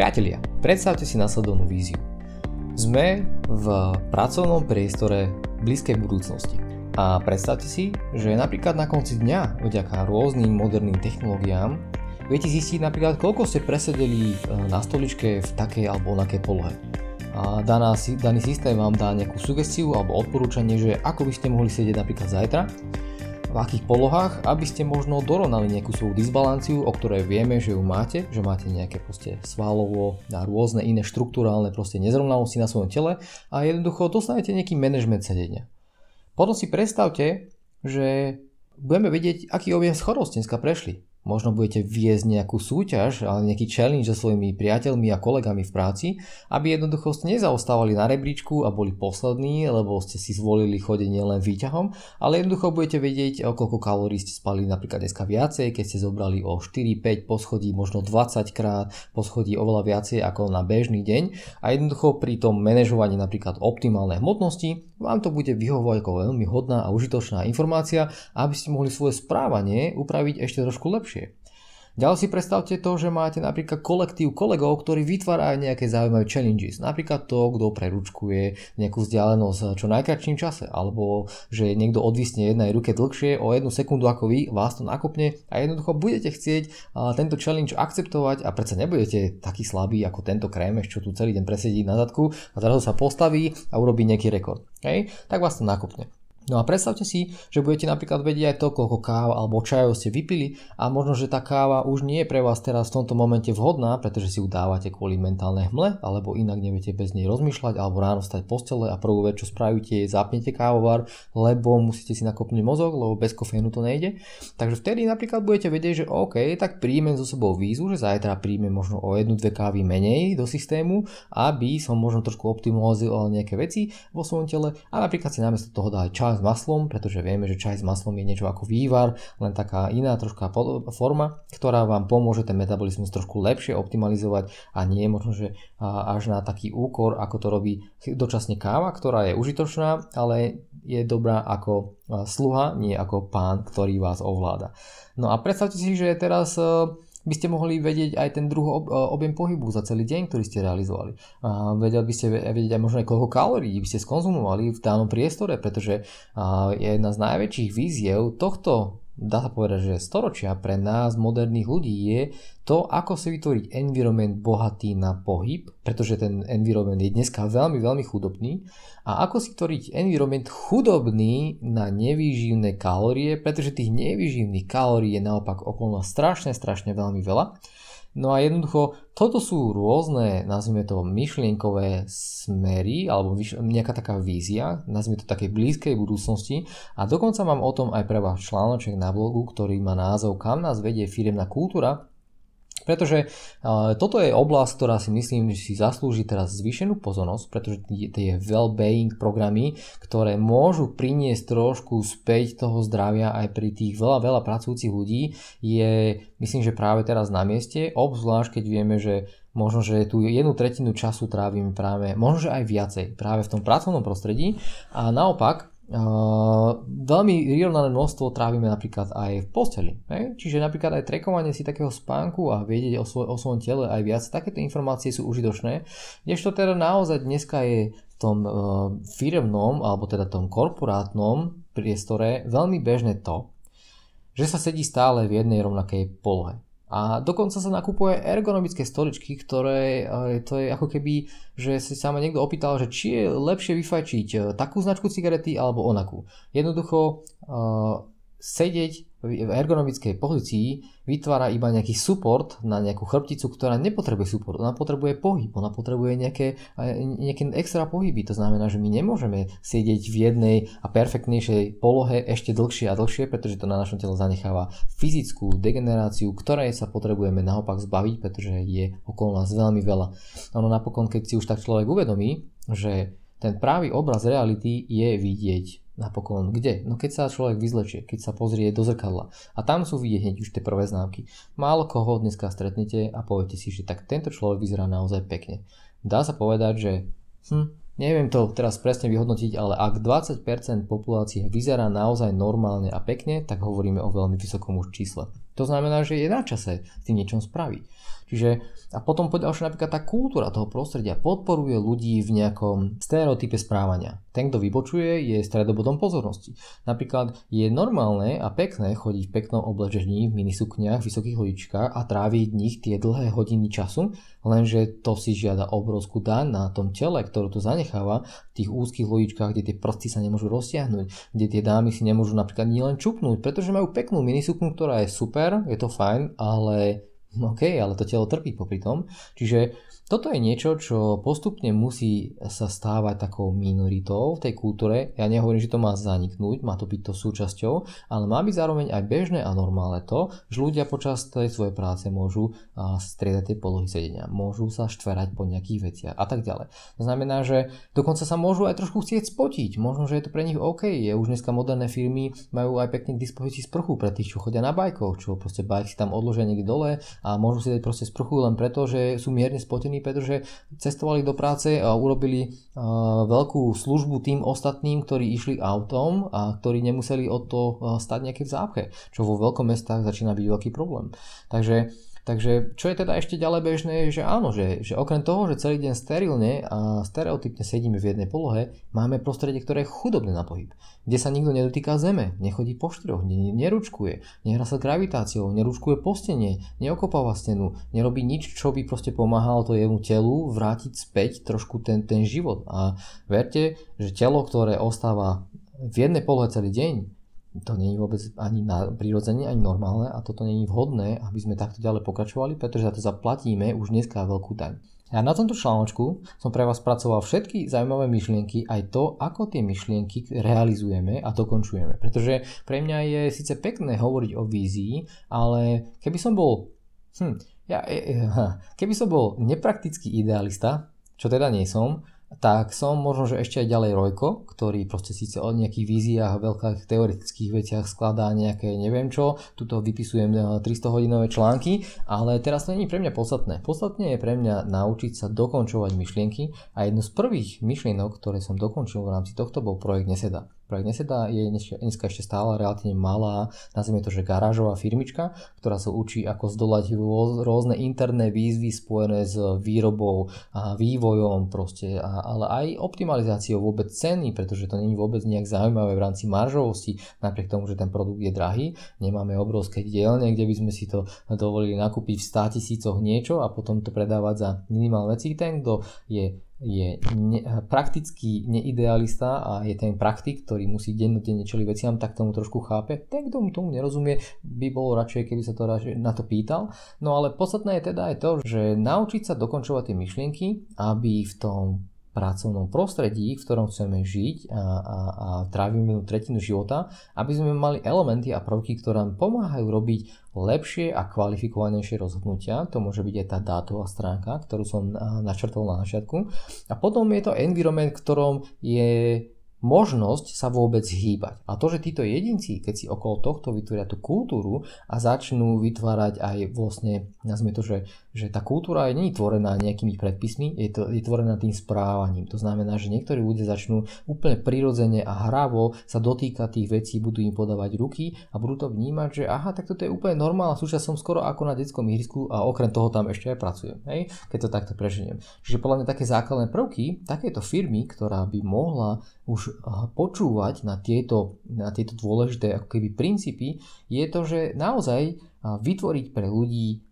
Priatelia, predstavte si nasledovnú víziu. Sme v pracovnom priestore blízkej budúcnosti. A predstavte si, že napríklad na konci dňa, vďaka rôznym moderným technológiám, viete zistiť napríklad, koľko ste presedeli e, na stoličke v takej alebo onakej polohe. A daná, daný systém vám dá nejakú sugestiu alebo odporúčanie, že ako by ste mohli sedieť napríklad zajtra v akých polohách, aby ste možno dorovnali nejakú svoju disbalanciu, o ktorej vieme, že ju máte, že máte nejaké proste svalovo a rôzne iné štruktúrálne proste nezrovnalosti na svojom tele a jednoducho dostanete nejaký management sedenia. Potom si predstavte, že budeme vedieť, aký objem schodov ste dneska prešli. Možno budete viesť nejakú súťaž, ale nejaký challenge so svojimi priateľmi a kolegami v práci, aby jednoducho ste nezaostávali na rebríčku a boli poslední, lebo ste si zvolili chodenie len výťahom, ale jednoducho budete vedieť, o koľko kalórií ste spali napríklad dneska viacej, keď ste zobrali o 4-5 poschodí, možno 20 krát poschodí oveľa viacej ako na bežný deň. A jednoducho pri tom manažovaní napríklad optimálnej hmotnosti vám to bude vyhovovať ako veľmi hodná a užitočná informácia, aby ste mohli svoje správanie upraviť ešte trošku lepšie. Ďalej si predstavte to, že máte napríklad kolektív kolegov, ktorí vytvárajú nejaké zaujímavé challenges. Napríklad to, kto preručkuje nejakú vzdialenosť čo najkračším čase, alebo že niekto odvisne jednej ruke dlhšie o jednu sekundu ako vy, vás to nakopne a jednoducho budete chcieť tento challenge akceptovať a predsa nebudete taký slabý ako tento krémeš, čo tu celý deň presedí na zadku a zrazu sa postaví a urobí nejaký rekord. Hej? Tak vás to nakopne. No a predstavte si, že budete napríklad vedieť aj to, koľko káva alebo čajov ste vypili a možno, že tá káva už nie je pre vás teraz v tomto momente vhodná, pretože si ju dávate kvôli mentálnej hmle, alebo inak neviete bez nej rozmýšľať, alebo ráno stať postele a prvú vec, čo spravíte, je zapnete kávovar, lebo musíte si nakopnúť mozog, lebo bez kofeínu to nejde. Takže vtedy napríklad budete vedieť, že OK, tak príjmem so sebou výzvu, že zajtra príjmem možno o jednu, dve kávy menej do systému, aby som možno trošku optimalizoval nejaké veci vo svojom tele a napríklad si namiesto toho dať čas s maslom, pretože vieme, že čaj s maslom je niečo ako vývar, len taká iná troška forma, ktorá vám pomôže ten metabolizmus trošku lepšie optimalizovať a nie je možno, že až na taký úkor, ako to robí dočasne káva, ktorá je užitočná, ale je dobrá ako sluha, nie ako pán, ktorý vás ovláda. No a predstavte si, že teraz by ste mohli vedieť aj ten druhý e, objem pohybu za celý deň, ktorý ste realizovali. A vedeli by ste vedieť aj možno aj koľko kalórií by ste skonzumovali v danom priestore, pretože jedna z najväčších víziev tohto dá sa povedať, že storočia pre nás, moderných ľudí, je to, ako si vytvoriť environment bohatý na pohyb, pretože ten environment je dneska veľmi, veľmi chudobný, a ako si tvoriť environment chudobný na nevýživné kalórie, pretože tých nevýživných kalórií je naopak okolo strašne, strašne veľmi veľa. No a jednoducho, toto sú rôzne, nazvime to, myšlienkové smery, alebo nejaká taká vízia, nazvime to také blízkej budúcnosti. A dokonca mám o tom aj pre vás článoček na blogu, ktorý má názov Kam nás vedie firemná kultúra, pretože uh, toto je oblasť, ktorá si myslím, že si zaslúži teraz zvýšenú pozornosť, pretože tie well-being programy, ktoré môžu priniesť trošku späť toho zdravia aj pri tých veľa, veľa pracujúcich ľudí, je myslím, že práve teraz na mieste, obzvlášť keď vieme, že možno, že tu jednu tretinu času trávime práve, možno, že aj viacej, práve v tom pracovnom prostredí. A naopak Uh, veľmi vyrovnané množstvo trávime napríklad aj v posteli. Hej? Čiže napríklad aj trekovanie si takého spánku a vedieť o, svoj, o svojom tele aj viac, takéto informácie sú užitočné. Kdežto teda naozaj dneska je v tom uh, firmnom alebo teda tom korporátnom priestore veľmi bežné to, že sa sedí stále v jednej rovnakej polohe. A dokonca sa nakupuje ergonomické stoličky, ktoré e, to je ako keby, že si sa ma niekto opýtal, že či je lepšie vyfajčiť e, takú značku cigarety alebo onakú. Jednoducho uh, sedieť v ergonomickej pozícii vytvára iba nejaký support na nejakú chrbticu, ktorá nepotrebuje support. Ona potrebuje pohyb, ona potrebuje nejaké, nejaké extra pohyby. To znamená, že my nemôžeme sedieť v jednej a perfektnejšej polohe ešte dlhšie a dlhšie, pretože to na našom tele zanecháva fyzickú degeneráciu, ktorej sa potrebujeme naopak zbaviť, pretože je okolo nás veľmi veľa. Ono napokon, keď si už tak človek uvedomí, že ten pravý obraz reality je vidieť napokon kde? No keď sa človek vyzlečie, keď sa pozrie do zrkadla a tam sú vidieť hneď už tie prvé známky. Málo koho dneska stretnete a poviete si, že tak tento človek vyzerá naozaj pekne. Dá sa povedať, že hm, neviem to teraz presne vyhodnotiť, ale ak 20% populácie vyzerá naozaj normálne a pekne, tak hovoríme o veľmi vysokom už čísle. To znamená, že je na čase s tým niečom spraviť. Čiže a potom ďalšie napríklad tá kultúra toho prostredia podporuje ľudí v nejakom stereotype správania. Ten, kto vypočuje, je stredobodom pozornosti. Napríklad je normálne a pekné chodiť v peknom oblečení, v minisukniach, vysokých hodičkách a tráviť v nich tie dlhé hodiny času, lenže to si žiada obrovskú daň na tom tele, ktorú to zanecháva v tých úzkých hodičkách, kde tie prsty sa nemôžu roztiahnuť, kde tie dámy si nemôžu napríklad nielen čupnúť, pretože majú peknú minisuknu, ktorá je super, je to fajn, ale OK, ale to telo trpí popri tom. Čiže toto je niečo, čo postupne musí sa stávať takou minoritou v tej kultúre. Ja nehovorím, že to má zaniknúť, má to byť to súčasťou, ale má byť zároveň aj bežné a normálne to, že ľudia počas tej svojej práce môžu striedať tie polohy sedenia, môžu sa štverať po nejakých veciach a tak ďalej. To znamená, že dokonca sa môžu aj trošku chcieť spotiť, možno, že je to pre nich OK. Je už dneska moderné firmy majú aj pekne k dispozícii sprchu pre tých, čo chodia na bajkoch, čo proste bajk si tam odložia niekde dole a môžu si dať proste sprchu len preto, že sú mierne spotení pretože cestovali do práce a urobili veľkú službu tým ostatným, ktorí išli autom a ktorí nemuseli od to stať nejaké v zápche, čo vo veľkom mestách začína byť veľký problém. Takže Takže čo je teda ešte ďalej bežné, že áno, že, že okrem toho, že celý deň sterilne a stereotypne sedíme v jednej polohe, máme prostredie, ktoré je chudobné na pohyb, kde sa nikto nedotýka zeme, nechodí po štyroch, neručkuje, nehrá sa gravitáciou, neručkuje postenie, neokopáva stenu, nerobí nič, čo by proste pomáhalo to jemu telu vrátiť späť trošku ten, ten život. A verte, že telo, ktoré ostáva v jednej polohe celý deň, to nie je vôbec ani na, prirodzene, ani normálne a toto nie je vhodné, aby sme takto ďalej pokračovali, pretože za to zaplatíme už dneska veľkú daň. Ja na tomto článku som pre vás pracoval všetky zaujímavé myšlienky, aj to, ako tie myšlienky realizujeme a dokončujeme. Pretože pre mňa je síce pekné hovoriť o vízii, ale keby som bol, hm, ja, e, e, keby som bol nepraktický idealista, čo teda nie som, tak som možno, že ešte aj ďalej Rojko, ktorý proste síce o nejakých víziách, veľkých teoretických veciach skladá nejaké neviem čo, tuto vypisujem 300 eh, hodinové články, ale teraz to nie je pre mňa podstatné. Podstatné je pre mňa naučiť sa dokončovať myšlienky a jednu z prvých myšlienok, ktoré som dokončil v rámci tohto bol projekt Neseda. Projekt Neseda je dneska ešte stále relatívne malá, nazvime to, že garážová firmička, ktorá sa učí ako zdolať rôzne interné výzvy spojené s výrobou a vývojom proste, ale aj optimalizáciou vôbec ceny, pretože to není vôbec nejak zaujímavé v rámci maržovosti, napriek tomu, že ten produkt je drahý. Nemáme obrovské dielne, kde by sme si to dovolili nakúpiť v 100 tisícoch niečo a potom to predávať za minimálne veci. Ten, kto je je ne, praktický neidealista a je ten praktik, ktorý musí dennodenne čeliť veciam, tak tomu trošku chápe. Ten, kto mu tomu nerozumie, by bolo radšej, keby sa to na to pýtal. No ale podstatné je teda aj to, že naučiť sa dokončovať tie myšlienky, aby v tom pracovnom prostredí, v ktorom chceme žiť a, a, a trávime tretinu života, aby sme mali elementy a prvky, ktoré nám pomáhajú robiť lepšie a kvalifikovanejšie rozhodnutia. To môže byť aj tá dátová stránka, ktorú som načrtol na začiatku. A potom je to environment, v ktorom je možnosť sa vôbec hýbať. A to, že títo jedinci, keď si okolo tohto vytvoria tú kultúru a začnú vytvárať aj vlastne, nazvime to, že, že tá kultúra je nie tvorená nejakými predpismi, je, to, je tvorená tým správaním. To znamená, že niektorí ľudia začnú úplne prirodzene a hravo sa dotýkať tých vecí, budú im podávať ruky a budú to vnímať, že aha, tak toto je úplne normálna súčasť, som skoro ako na detskom ihrisku a okrem toho tam ešte aj pracujem, hej, keď to takto preženiem. Čiže podľa mňa také základné prvky takéto firmy, ktorá by mohla už počúvať na tieto, na tieto dôležité ako keby princípy, je to, že naozaj vytvoriť pre ľudí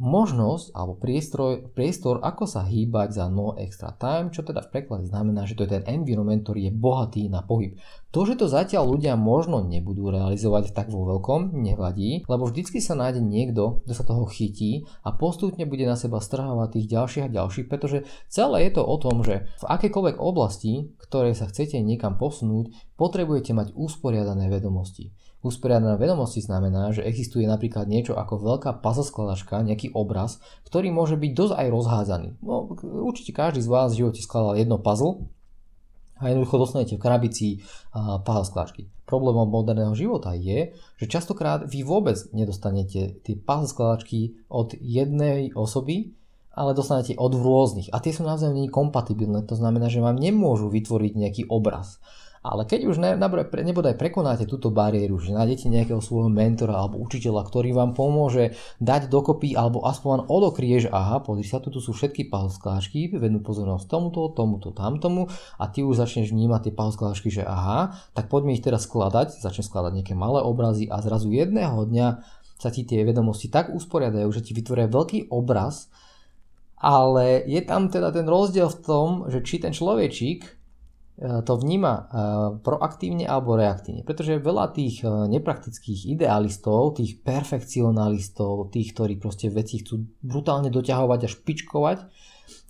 možnosť alebo priestor, priestor, ako sa hýbať za no extra time, čo teda v preklade znamená, že to je ten environment, ktorý je bohatý na pohyb. To, že to zatiaľ ľudia možno nebudú realizovať tak vo veľkom, nevadí, lebo vždycky sa nájde niekto, kto sa toho chytí a postupne bude na seba strhávať tých ďalších a ďalších, pretože celé je to o tom, že v akékoľvek oblasti, ktoré sa chcete niekam posunúť, potrebujete mať usporiadané vedomosti. Usporiadaná vedomosti znamená, že existuje napríklad niečo ako veľká puzzle skladačka, nejaký obraz, ktorý môže byť dosť aj rozhádzaný. No, určite každý z vás v živote skladal jedno puzzle a jednoducho dostanete v krabici puzzle skladačky. Problémom moderného života je, že častokrát vy vôbec nedostanete tie puzzle skladačky od jednej osoby, ale dostanete od rôznych. A tie sú navzájom kompatibilné, to znamená, že vám nemôžu vytvoriť nejaký obraz. Ale keď už nebodaj prekonáte túto bariéru, že nájdete nejakého svojho mentora alebo učiteľa, ktorý vám pomôže dať dokopy alebo aspoň odokrie, že aha, pozri sa, tu sú všetky pahosklášky, vednú pozornosť tomuto, tomuto, tamtomu a ty už začneš vnímať tie pahosklášky, že aha, tak poďme ich teraz skladať, začneš skladať nejaké malé obrazy a zrazu jedného dňa sa ti tie vedomosti tak usporiadajú, že ti vytvoria veľký obraz, ale je tam teda ten rozdiel v tom, že či ten človečík to vníma e, proaktívne alebo reaktívne. Pretože veľa tých e, nepraktických idealistov, tých perfekcionalistov, tých, ktorí proste veci chcú brutálne doťahovať a špičkovať,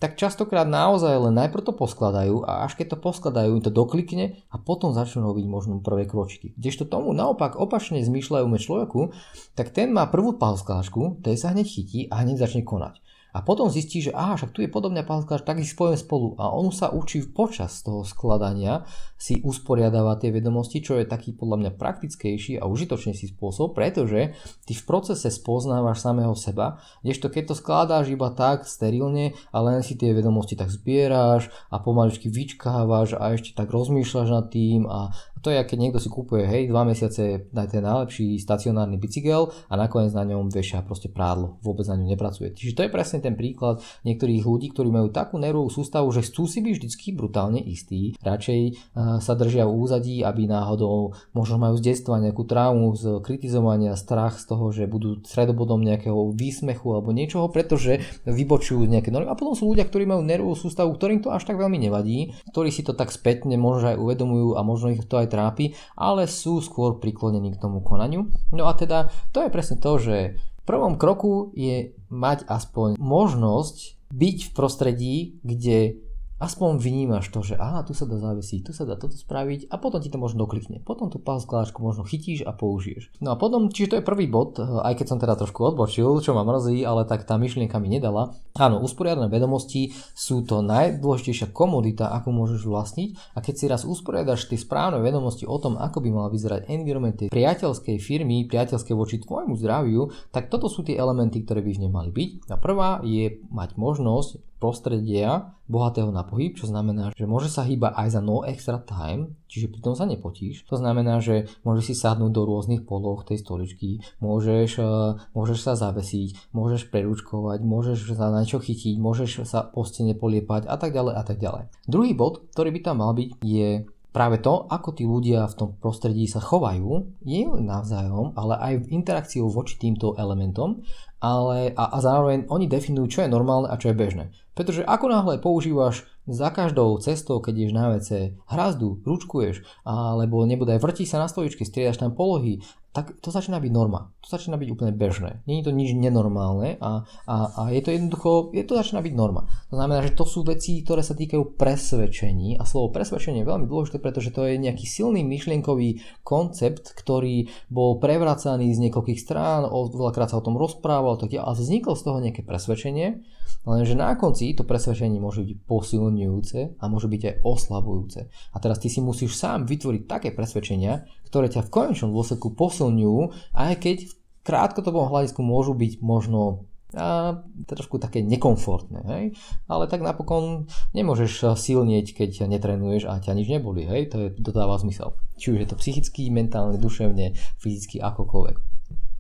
tak častokrát naozaj len najprv to poskladajú a až keď to poskladajú, im to doklikne a potom začnú robiť možno prvé kročiky. Kdežto tomu naopak opačne zmýšľajú človeku, tak ten má prvú paskášku, tej sa hneď chytí a hneď začne konať. A potom zistí, že aha, však tu je podobná palka, tak ich spojím spolu. A on sa učí počas toho skladania si usporiadavať tie vedomosti, čo je taký podľa mňa praktickejší a užitočnejší spôsob, pretože ty v procese spoznávaš samého seba, kdežto keď to skladáš iba tak sterilne a len si tie vedomosti tak zbieráš a pomaličky vyčkávaš a ešte tak rozmýšľaš nad tým a to je, keď niekto si kúpuje, hej, dva mesiace na ten najlepší stacionárny bicykel a nakoniec na ňom vešia proste prádlo, vôbec na ňom nepracuje. Čiže to je presne ten príklad niektorých ľudí, ktorí majú takú nervovú sústavu, že chcú si byť vždycky brutálne istí, radšej uh, sa držia v úzadí, aby náhodou možno majú z detstva nejakú traumu z kritizovania, strach z toho, že budú stredobodom nejakého výsmechu alebo niečoho, pretože vybočujú nejaké normy. A potom sú ľudia, ktorí majú nervovú sústavu, ktorým to až tak veľmi nevadí, ktorí si to tak spätne možno aj uvedomujú a možno ich to aj trápi, ale sú skôr priklonení k tomu konaniu. No a teda to je presne to, že v prvom kroku je mať aspoň možnosť byť v prostredí, kde aspoň vnímaš to, že aha, tu sa dá zavesiť, tu sa dá toto spraviť a potom ti to možno doklikne. Potom tú pásklačku možno chytíš a použiješ. No a potom, čiže to je prvý bod, aj keď som teda trošku odbočil, čo ma mrzí, ale tak tá myšlienka mi nedala. Áno, usporiadané vedomosti sú to najdôležitejšia komodita, ako môžeš vlastniť a keď si raz usporiadaš tie správne vedomosti o tom, ako by mal vyzerať environment tej priateľskej firmy, priateľskej voči tvojmu zdraviu, tak toto sú tie elementy, ktoré by v nej mali byť. A prvá je mať možnosť prostredia bohatého na pohyb, čo znamená, že môže sa hýba aj za no extra time, čiže pri tom sa nepotíš. To znamená, že môžeš si sadnúť do rôznych poloh tej stoličky, môžeš, e, môžeš sa zavesiť, môžeš prerúčkovať, môžeš sa na niečo chytiť, môžeš sa po stene poliepať a tak ďalej a tak ďalej. Druhý bod, ktorý by tam mal byť, je práve to, ako tí ľudia v tom prostredí sa chovajú, nie len navzájom, ale aj v interakciu voči týmto elementom ale, a, a zároveň oni definujú, čo je normálne a čo je bežné. Pretože ako náhle používaš za každou cestou, keď ideš na WC, hrazdu, ručkuješ, alebo nebude vrtí sa na stoličke, striedaš tam polohy, tak to začína byť norma. To začína byť úplne bežné. Je to nič nenormálne a, a, a je to jednoducho, je to začína byť norma. To znamená, že to sú veci, ktoré sa týkajú presvedčení a slovo presvedčenie je veľmi dôležité, pretože to je nejaký silný myšlienkový koncept, ktorý bol prevracaný z niekoľkých strán, veľakrát sa o tom rozprával, tak, a vzniklo z toho nejaké presvedčenie, lenže na konci to presvedčenie môže byť posilňujúce a môže byť aj oslabujúce. A teraz ty si musíš sám vytvoriť také presvedčenia, ktoré ťa v konečnom dôsledku posilňujú, aj keď v krátkodobom hľadisku môžu byť možno a trošku také nekomfortné, hej? ale tak napokon nemôžeš silnieť, keď netrenuješ a ťa nič neboli, hej? to, je, to dáva zmysel. Či už je to psychicky, mentálne, duševne, fyzicky, akokoľvek.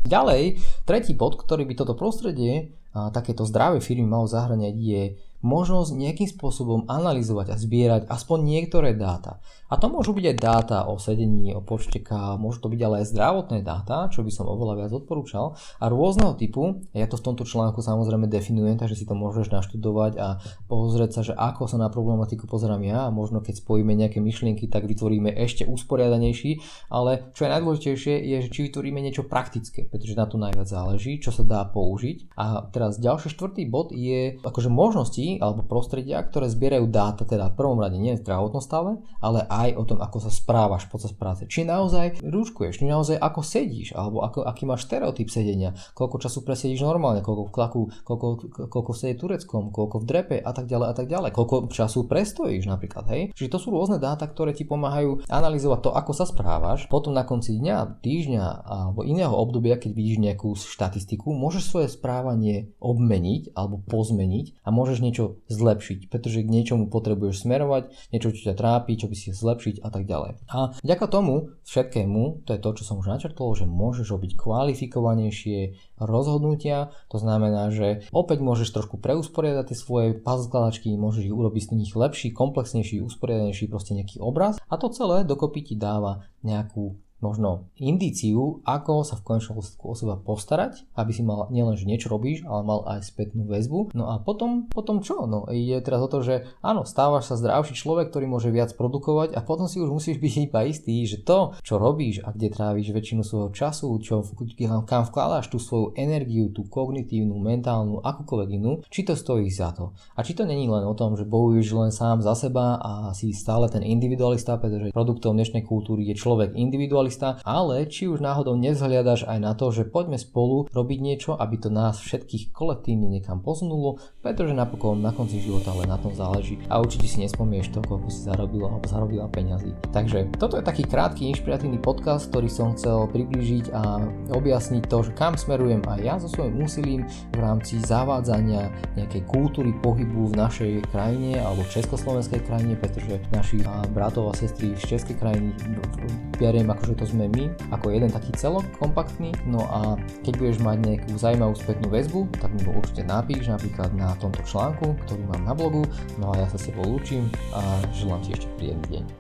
Ďalej, tretí bod, ktorý by toto prostredie a takéto zdravé firmy malo zahraniať je možnosť nejakým spôsobom analyzovať a zbierať aspoň niektoré dáta. A to môžu byť aj dáta o sedení, o počte K, môžu to byť ale aj zdravotné dáta, čo by som oveľa viac odporúčal. A rôzneho typu, ja to v tomto článku samozrejme definujem, takže si to môžeš naštudovať a pozrieť sa, že ako sa na problematiku pozerám ja a možno keď spojíme nejaké myšlienky, tak vytvoríme ešte usporiadanejší, ale čo je najdôležitejšie je, že či vytvoríme niečo praktické, pretože na to najviac záleží, čo sa dá použiť. A teraz ďalší štvrtý bod je akože možnosti alebo prostredia, ktoré zbierajú dáta, teda v prvom rade nie v zdravotnom stave, ale aj o tom, ako sa správaš počas práce. Či naozaj rúškuješ, či naozaj ako sedíš, alebo ako, aký máš stereotyp sedenia, koľko času presedíš normálne, koľko v klaku, koľko, koľko sedí tureckom, koľko v drepe a tak ďalej a tak ďalej, koľko času prestojíš napríklad, hej. Čiže to sú rôzne dáta, ktoré ti pomáhajú analyzovať to, ako sa správaš. Potom na konci dňa, týždňa alebo iného obdobia, keď vidíš nejakú štatistiku, môžeš svoje správanie obmeniť alebo pozmeniť a môžeš niečo niečo zlepšiť, pretože k niečomu potrebuješ smerovať, niečo, čo ťa trápi, čo by si zlepšiť a tak ďalej. A vďaka tomu všetkému, to je to, čo som už načrtol, že môžeš robiť kvalifikovanejšie rozhodnutia, to znamená, že opäť môžeš trošku preusporiadať tie svoje puzzle môžeš ich urobiť z nich lepší, komplexnejší, usporiadanejší, proste nejaký obraz a to celé dokopy ti dáva nejakú možno indíciu, ako sa v konečnom dôsledku o seba postarať, aby si mal nielen, že niečo robíš, ale mal aj spätnú väzbu. No a potom, potom čo? No je teraz o to, že áno, stávaš sa zdravší človek, ktorý môže viac produkovať a potom si už musíš byť iba istý, že to, čo robíš a kde tráviš väčšinu svojho času, čo, kam vkladáš tú svoju energiu, tú kognitívnu, mentálnu, akúkoľvek inú, či to stojí za to. A či to není len o tom, že bojuješ len sám za seba a si stále ten individualista, pretože produktom dnešnej kultúry je človek individualista, individualista, ale či už náhodou nezhliadaš aj na to, že poďme spolu robiť niečo, aby to nás všetkých kolektívne niekam posunulo, pretože napokon na konci života len na tom záleží a určite si nespomieš to, koľko si zarobil alebo zarobila peňazí. Takže toto je taký krátky inšpiratívny podcast, ktorý som chcel priblížiť a objasniť to, že kam smerujem aj ja so svojím úsilím v rámci zavádzania nejakej kultúry pohybu v našej krajine alebo československej krajine, pretože naši bratov a sestry z českej krajiny beriem akože to sme my, ako jeden taký celok kompaktný. No a keď budeš mať nejakú zaujímavú spätnú väzbu, tak mi ho určite napíš napríklad na tomto článku, ktorý mám na blogu. No a ja sa s tebou lúčim a želám ti ešte príjemný deň.